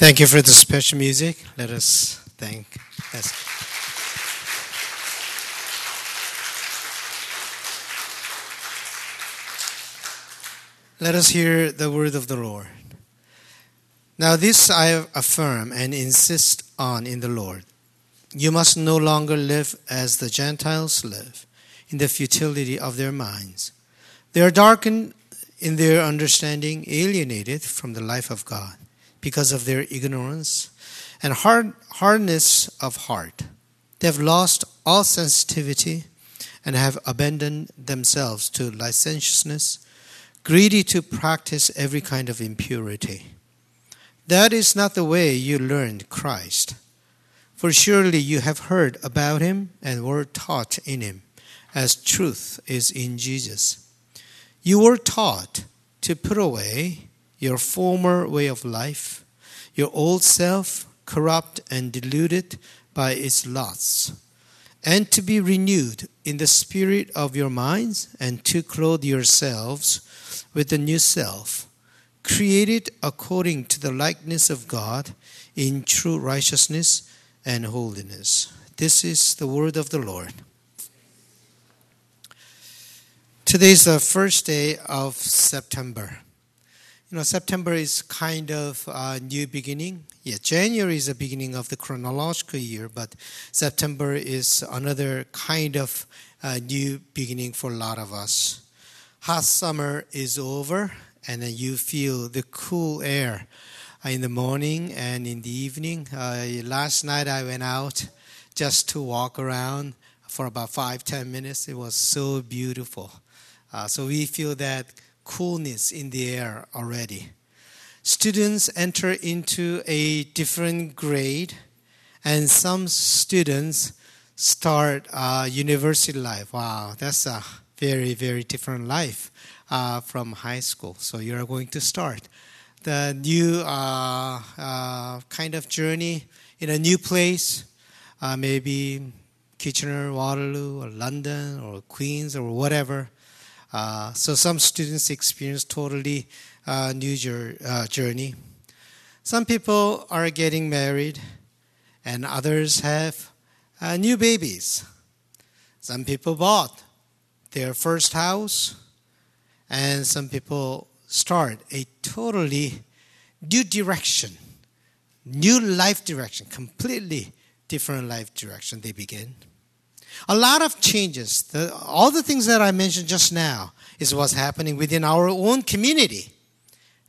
Thank you for the special music. Let us thank. Yes. Let us hear the word of the Lord. Now, this I affirm and insist on in the Lord. You must no longer live as the Gentiles live, in the futility of their minds. They are darkened in their understanding, alienated from the life of God because of their ignorance and hard, hardness of heart. They have lost all sensitivity and have abandoned themselves to licentiousness, greedy to practice every kind of impurity. That is not the way you learned Christ. For surely you have heard about him and were taught in him, as truth is in Jesus. You were taught to put away your former way of life, your old self, corrupt and deluded by its lusts, and to be renewed in the spirit of your minds, and to clothe yourselves with the new self created according to the likeness of God in true righteousness and holiness. This is the word of the Lord. Today is the first day of September. You know, September is kind of a new beginning. Yeah, January is the beginning of the chronological year, but September is another kind of uh, new beginning for a lot of us. Hot summer is over, and then you feel the cool air in the morning and in the evening. Uh, last night I went out just to walk around for about five ten minutes. It was so beautiful. Uh, so we feel that coolness in the air already. Students enter into a different grade, and some students start uh, university life. Wow, that's a very, very different life uh, from high school. So you're going to start the new uh, uh, kind of journey in a new place, uh, maybe Kitchener, Waterloo, or London, or Queen's, or whatever. Uh, so some students experience totally uh, new journey. Some people are getting married, and others have new babies. Some people bought their first house and some people start a totally new direction, new life direction, completely different life direction they begin. A lot of changes, the, all the things that I mentioned just now, is what's happening within our own community.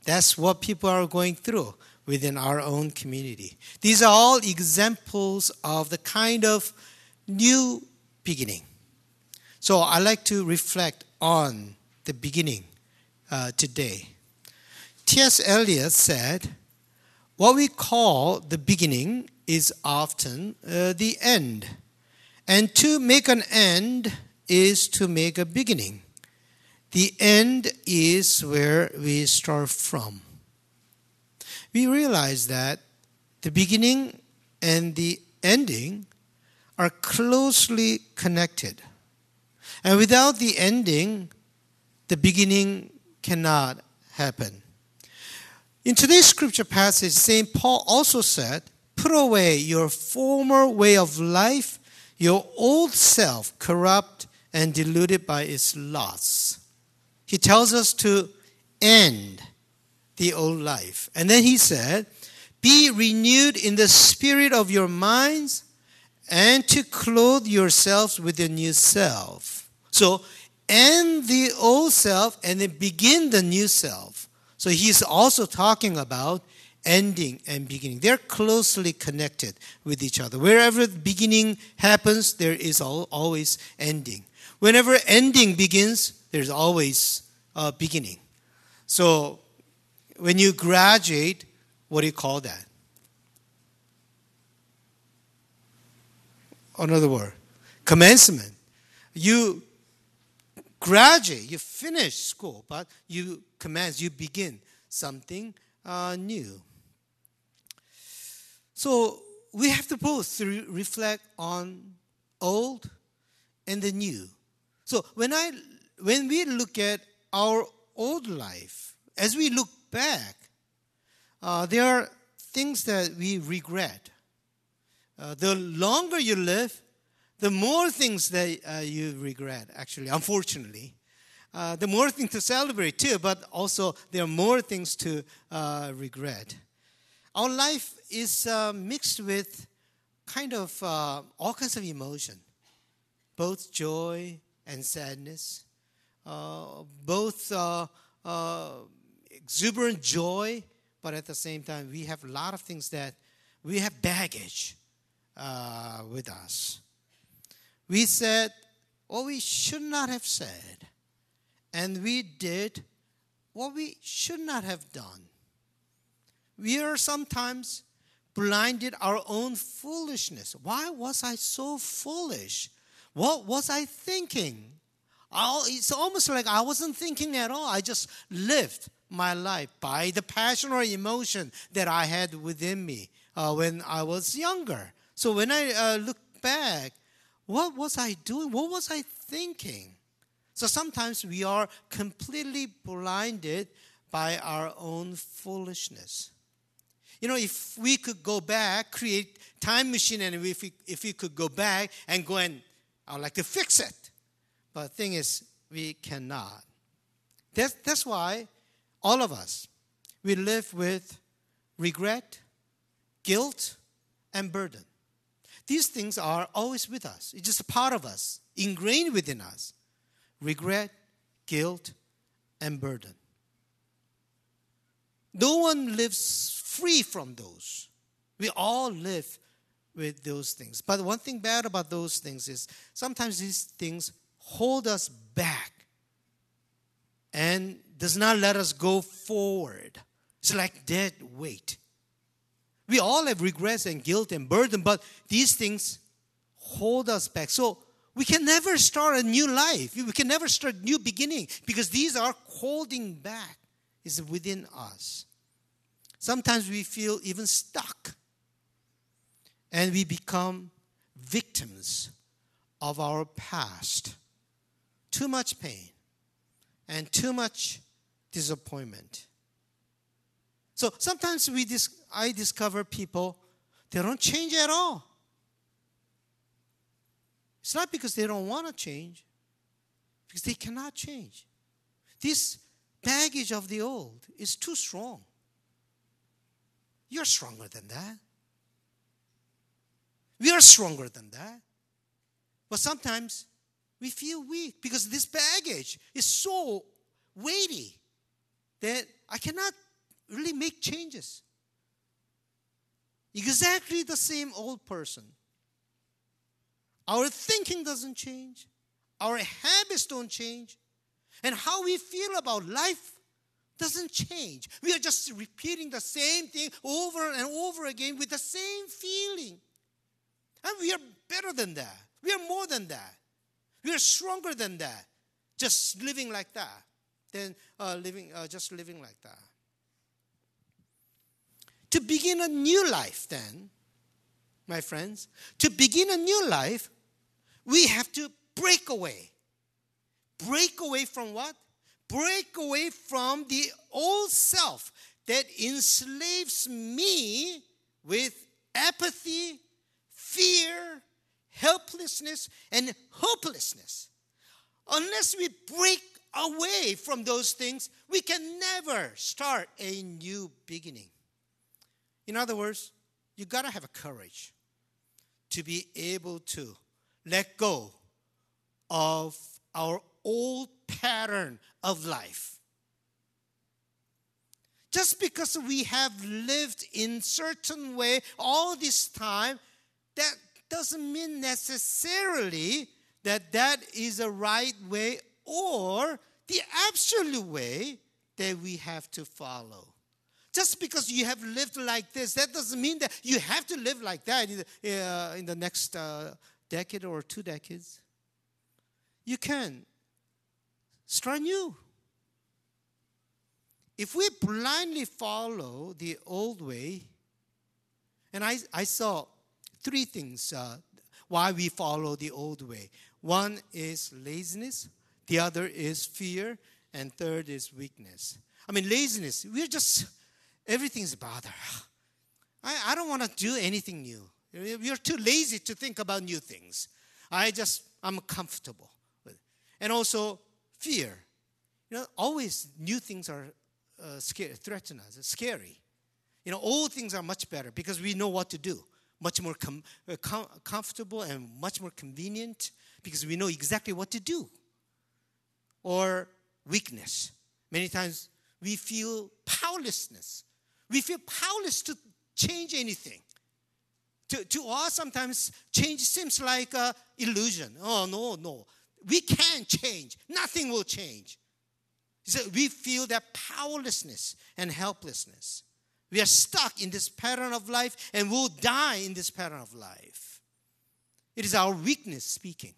That's what people are going through within our own community. These are all examples of the kind of new beginning. So I like to reflect on the beginning uh, today. T.S. Eliot said, What we call the beginning is often uh, the end. And to make an end is to make a beginning. The end is where we start from. We realize that the beginning and the ending are closely connected. And without the ending, the beginning cannot happen. In today's scripture passage, St. Paul also said, Put away your former way of life, your old self, corrupt and deluded by its lusts. He tells us to end the old life. And then he said, Be renewed in the spirit of your minds and to clothe yourselves with the new self. So end the old self and then begin the new self. So he's also talking about ending and beginning. They're closely connected with each other. Wherever the beginning happens, there is always ending. Whenever ending begins, there's always a beginning. So when you graduate, what do you call that? Another word, commencement. You graduate, you finish school, but you commence, you begin something uh, new. So we have to both reflect on old and the new. So when I when we look at our old life, as we look back, uh, there are things that we regret. Uh, the longer you live, the more things that uh, you regret, actually, unfortunately. Uh, the more things to celebrate too, but also there are more things to uh, regret. Our life is uh, mixed with kind of uh, all kinds of emotion, both joy and sadness, uh, both uh, exuberant joy, but at the same time, we have a lot of things that we have baggage with us. We said what we should not have said and we did what we should not have done. We are sometimes blinded our own foolishness. Why was I so foolish? What was I thinking? it's almost like I wasn't thinking at all. I just lived my life by the passion or emotion that I had within me uh, when I was younger. So when I uh, look back, what was I doing? What was I thinking? So sometimes we are completely blinded by our own foolishness. You know, if we could go back, create time machine, and if we, if we could go back and go and I would like to fix it. But the thing is, we cannot. That's, that's why all of us, we live with regret, guilt, and burden. These things are always with us. It's just a part of us, ingrained within us regret, guilt, and burden. No one lives free from those. We all live with those things. But one thing bad about those things is sometimes these things hold us back and does not let us go forward. It's like dead weight. We all have regrets and guilt and burden, but these things hold us back. So we can never start a new life. We can never start a new beginning because these are holding back is within us. Sometimes we feel even stuck and we become victims of our past. Too much pain and too much disappointment. So sometimes we dis- I discover people, they don't change at all. It's not because they don't want to change, because they cannot change. This baggage of the old is too strong. You're stronger than that. We are stronger than that. But sometimes we feel weak because this baggage is so weighty that I cannot really make changes. Exactly the same old person our thinking doesn't change, our habits don't change, and how we feel about life doesn't change. We are just repeating the same thing over and over again with the same feeling. And we are better than that. We are more than that. We are stronger than that. Just living like that, than uh, living uh, just living like that. To begin a new life, then, my friends, to begin a new life, we have to break away. Break away from what? Break away from the old self that enslaves me with apathy, fear, helplessness, and hopelessness. Unless we break away from those things, we can never start a new beginning. In other words, you gotta have a courage to be able to let go of our old pattern of life. Just because we have lived in certain way all this time, that doesn't mean necessarily that that is a right way or the absolute way that we have to follow. Just because you have lived like this, that doesn't mean that you have to live like that in the, uh, next uh, decade or two decades, you can start new. If we blindly follow the old way, and I, I saw three things uh, why we follow the old way. One is laziness, the other is fear, and third is weakness. I mean, laziness, we're just, everything's bother. I, I don't want to do anything new. You're too lazy to think about new things. I just, I'm comfortable. And also, fear. You know, always new things are uh, scary, threaten us, it's scary. You know, old things are much better because we know what to do. Much more com- uh, com- comfortable and much more convenient because we know exactly what to do. Or weakness. Many times we feel powerlessness. We feel powerless to change anything. To, to us, sometimes change seems like an illusion. Oh, no, no. We can't change. Nothing will change. So we feel that powerlessness and helplessness. We are stuck in this pattern of life and will die in this pattern of life. It is our weakness speaking.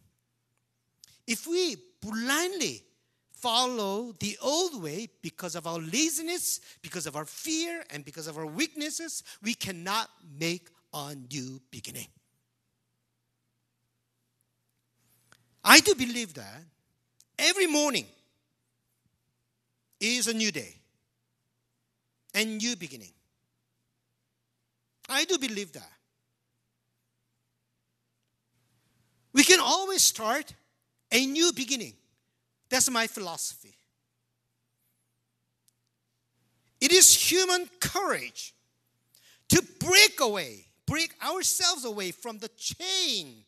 If we blindly follow the old way because of our laziness, because of our fear, and because of our weaknesses, we cannot make a new beginning. I do believe that every morning is a new day and new beginning. I do believe that. We can always start a new beginning that's my philosophy. It is human courage to break away, break ourselves away from the chain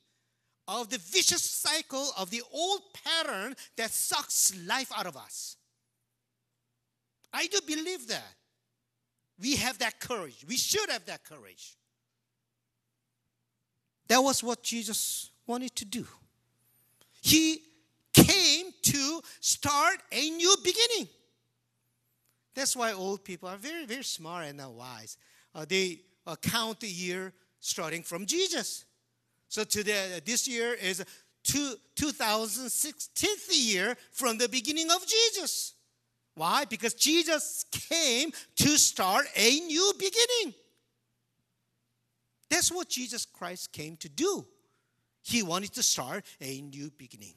of the vicious cycle of the old pattern that sucks life out of us. I do believe that. We have that courage. We should have that courage. That was what Jesus wanted to do. He came to start a new beginning. That's why old people are very, very smart and wise. Uh, they uh, count the year starting from Jesus. So today, uh, this year is two, 2016th year from the beginning of Jesus. Why? Because Jesus came to start a new beginning. That's what Jesus Christ came to do. He wanted to start a new beginning.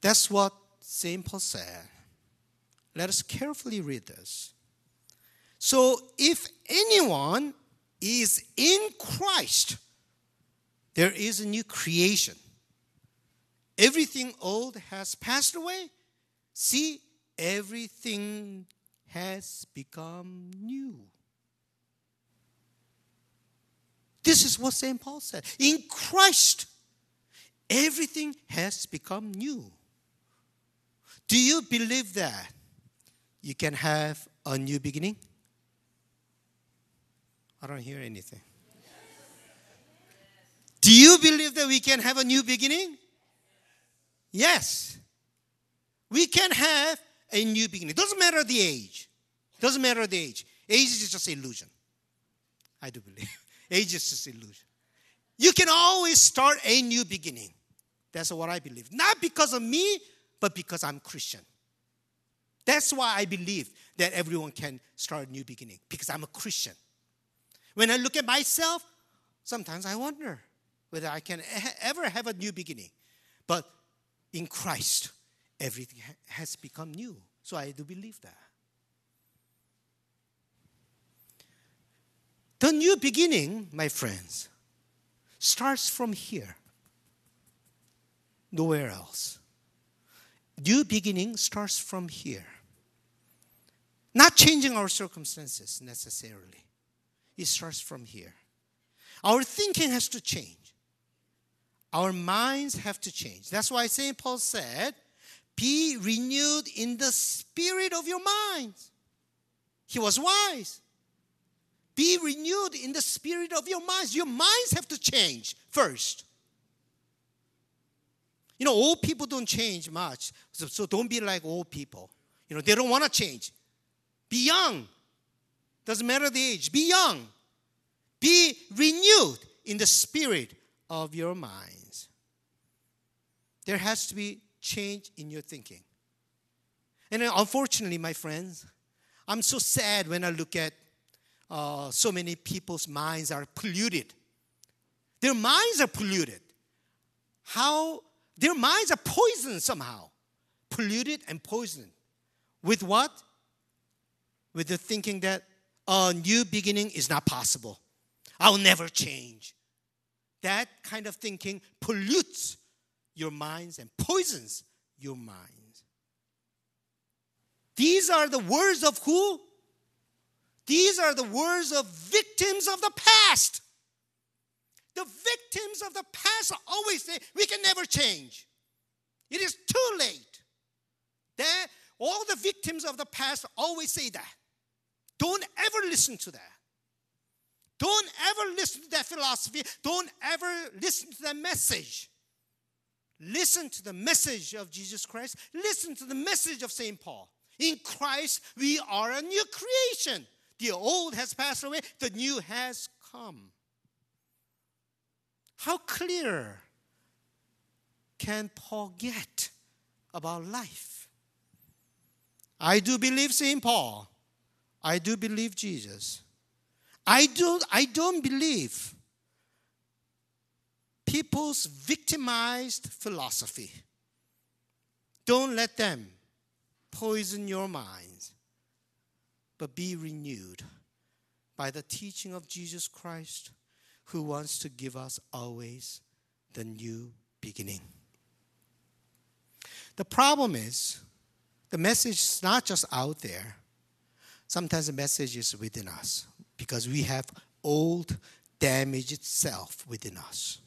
That's what St. Paul said. Let us carefully read this. So, if anyone is in Christ, there is a new creation. Everything old has passed away. See, everything has become new. This is what St. Paul said. In Christ, everything has become new. Do you believe that you can have a new beginning? I don't hear anything. Do you believe that we can have a new beginning? Yes. We can have a new beginning. Doesn't matter the age. Doesn't matter the age. Age is just illusion. I do believe. Age is just illusion. You can always start a new beginning. That's what I believe. Not because of me, but because I'm Christian. That's why I believe that everyone can start a new beginning, because I'm a Christian. When I look at myself, sometimes I wonder whether I can ever have a new beginning. But in Christ, everything has become new. So I do believe that. The new beginning, my friends, starts from here, nowhere else. New beginning starts from here. Not changing our circumstances necessarily. It starts from here. Our thinking has to change. Our minds have to change. That's why St. Paul said, Be renewed in the spirit of your minds. He was wise. Be renewed in the spirit of your minds. Your minds have to change first. You know, old people don't change much. So, so don't be like old people. You know, they don't want to change. Be young. Doesn't matter the age. Be young. Be renewed in the spirit of your minds. There has to be change in your thinking. And unfortunately, my friends, I'm so sad when I look at uh, so many people's minds are polluted. Their minds are polluted. How their minds are poisoned somehow, polluted and poisoned. With what? With the thinking that a new beginning is not possible. I'll never change. That kind of thinking pollutes your minds and poisons your minds. These are the words of who? These are the words of victims of the past. The victims of the past always say, We can never change. It is too late. That, all the victims of the past always say that. Don't ever listen to that. Don't ever listen to that philosophy. Don't ever listen to that message. Listen to the message of Jesus Christ. Listen to the message of St. Paul. In Christ, we are a new creation. The old has passed away, the new has come. How clear can Paul get about life? I do believe St. Paul. I do believe Jesus. I don't, I don't believe people's victimized philosophy. Don't let them poison your minds, but be renewed by the teaching of Jesus Christ, who wants to give us always the new beginning. The problem is, the message is not just out there. Sometimes the message is within us because we have old, damaged self within us.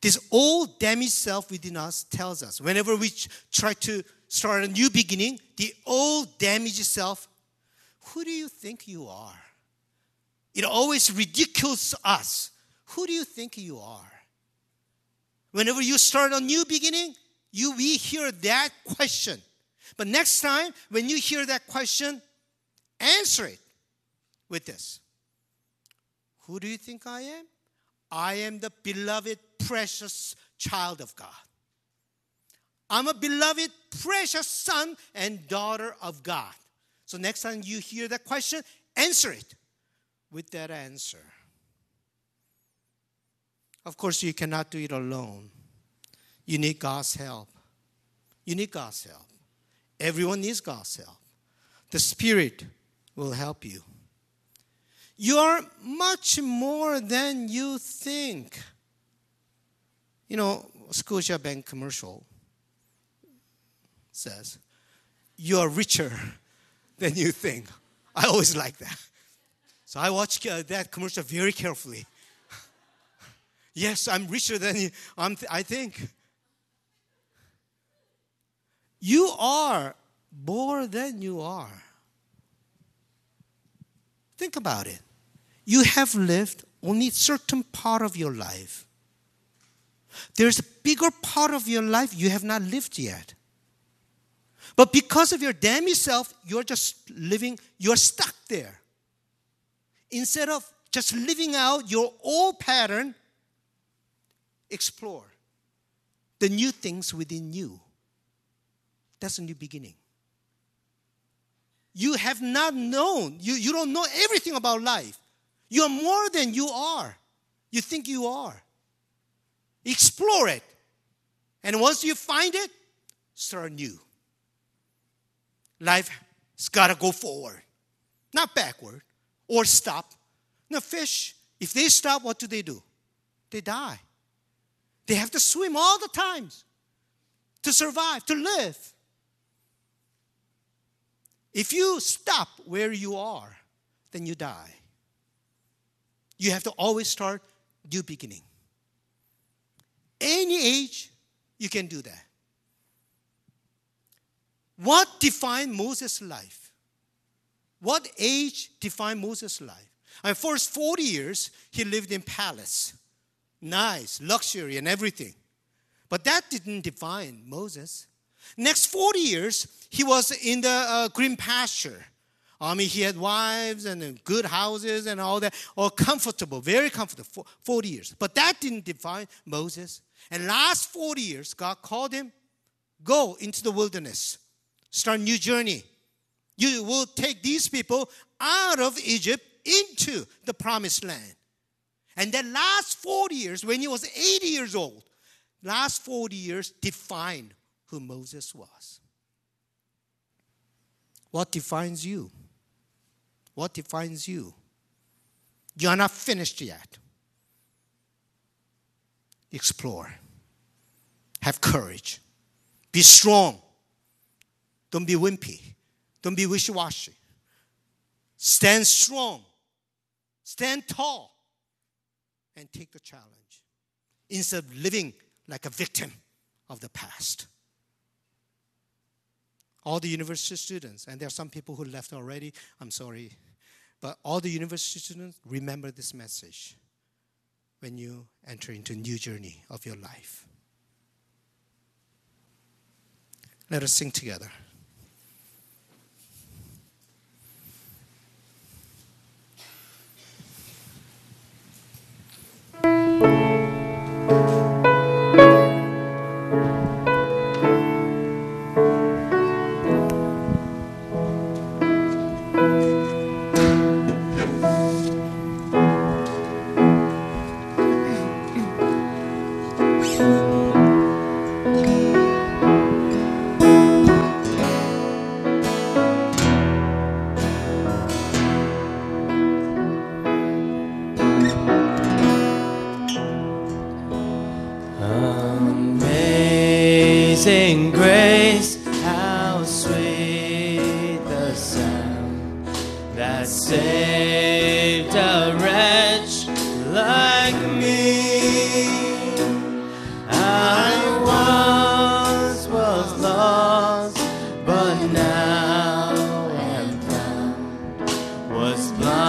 This old, damaged self within us tells us whenever we try to start a new beginning, the old, damaged self, who do you think you are? It always ridicules us. Who do you think you are? Whenever you start a new beginning, you we hear that question. But next time when you hear that question, answer it with this. Who do you think I am? I am the beloved, precious child of God. I'm a beloved, precious son and daughter of God. So next time you hear that question, answer it with that answer. Of course, you cannot do it alone. You need God's help. You need God's help. Everyone needs God's help. The Spirit will help you. You are much more than you think. You know, Scotiabank commercial says, You are richer than you think. I always like that. So I watch uh, that commercial very carefully. yes, I'm richer than you, I'm th- I think. You are more than you are. Think about it. You have lived only certain part of your life. There's a bigger part of your life you have not lived yet. But because of your damaged self, you're just living, you're stuck there. Instead of just living out your old pattern, explore the new things within you. That's a new beginning. You have not known, you, you don't know everything about life. You are more than you are. You think you are. Explore it. And once you find it, start new. Life's got to go forward, not backward or stop. Now, fish, if they stop, what do they do? They die. They have to swim all the times to survive, to live. If you stop where you are, then you die. You have to always start new beginning. Any age, you can do that. What defined Moses' life? What age defined Moses' life? And first 40 years, he lived in palace. Nice, luxury and everything. But that didn't define Moses. Next 40 years, he was in the uh, green pasture. I mean, he had wives and good houses and all that, all comfortable, very comfortable, for 40 years. But that didn't define Moses. And last 40 years, God called him, go into the wilderness, start new journey. You will take these people out of Egypt into the promised land. And then last 40 years, when he was 80 years old, last 40 years defined who Moses was. What defines you? What defines you? You are not finished yet. Explore. Have courage. Be strong. Don't be wimpy. Don't be wishy washy. Stand strong. Stand tall. And take the challenge instead of living like a victim of the past. All the university students, and there are some people who left already, I'm sorry, but all the university students, remember this message when you enter into a new journey of your life. Let us sing together. Blind,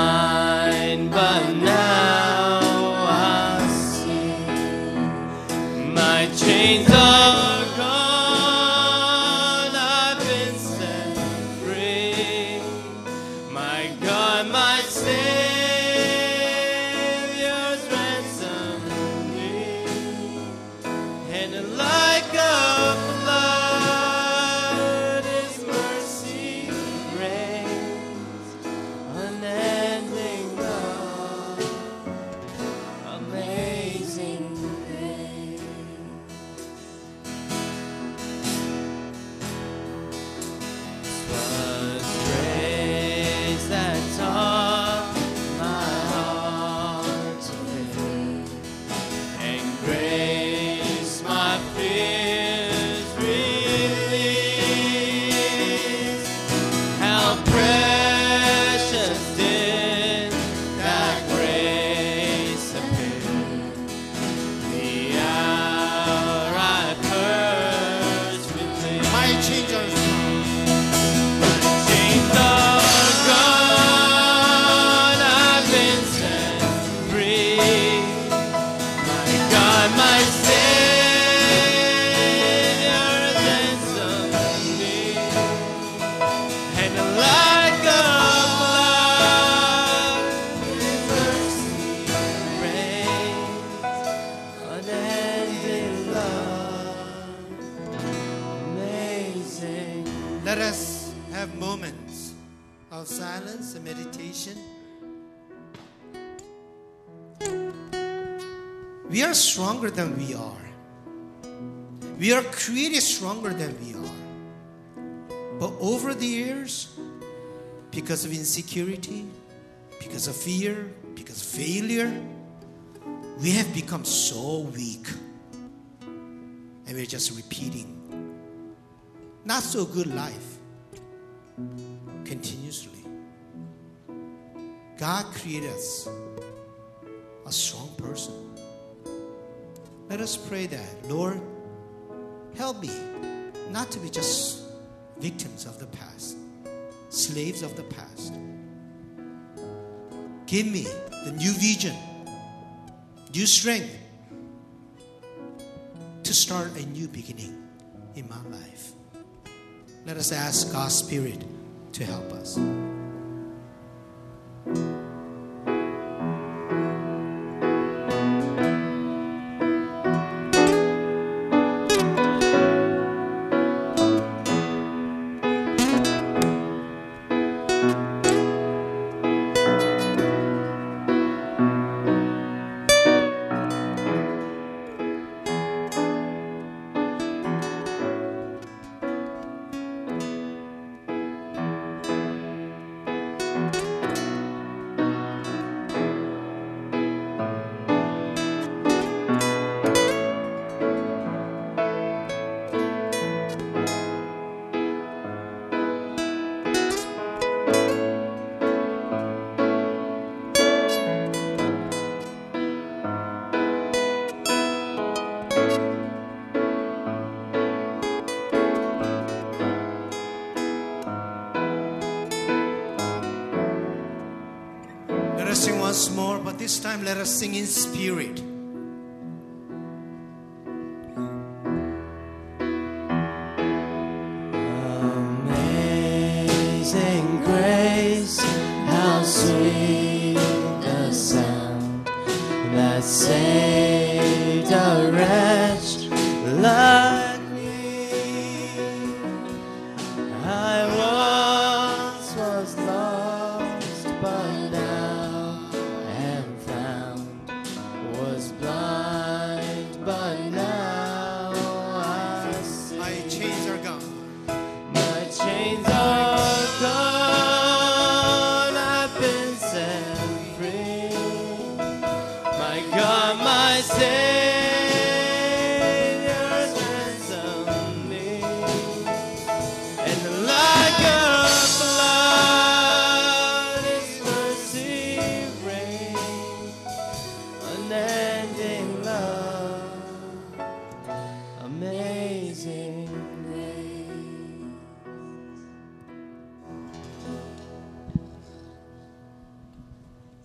Let us have moments of silence and meditation. We are stronger than we are. We are created stronger than we are. But over the years, because of insecurity, because of fear, because of failure, we have become so weak. And we're just repeating not so good life continuously. God created us a strong person. Let us pray that, Lord, help me not to be just victims of the past, slaves of the past. Give me the new vision, new strength to start a new beginning in my life. Let us ask God's Spirit to help us. This time let us sing in spirit.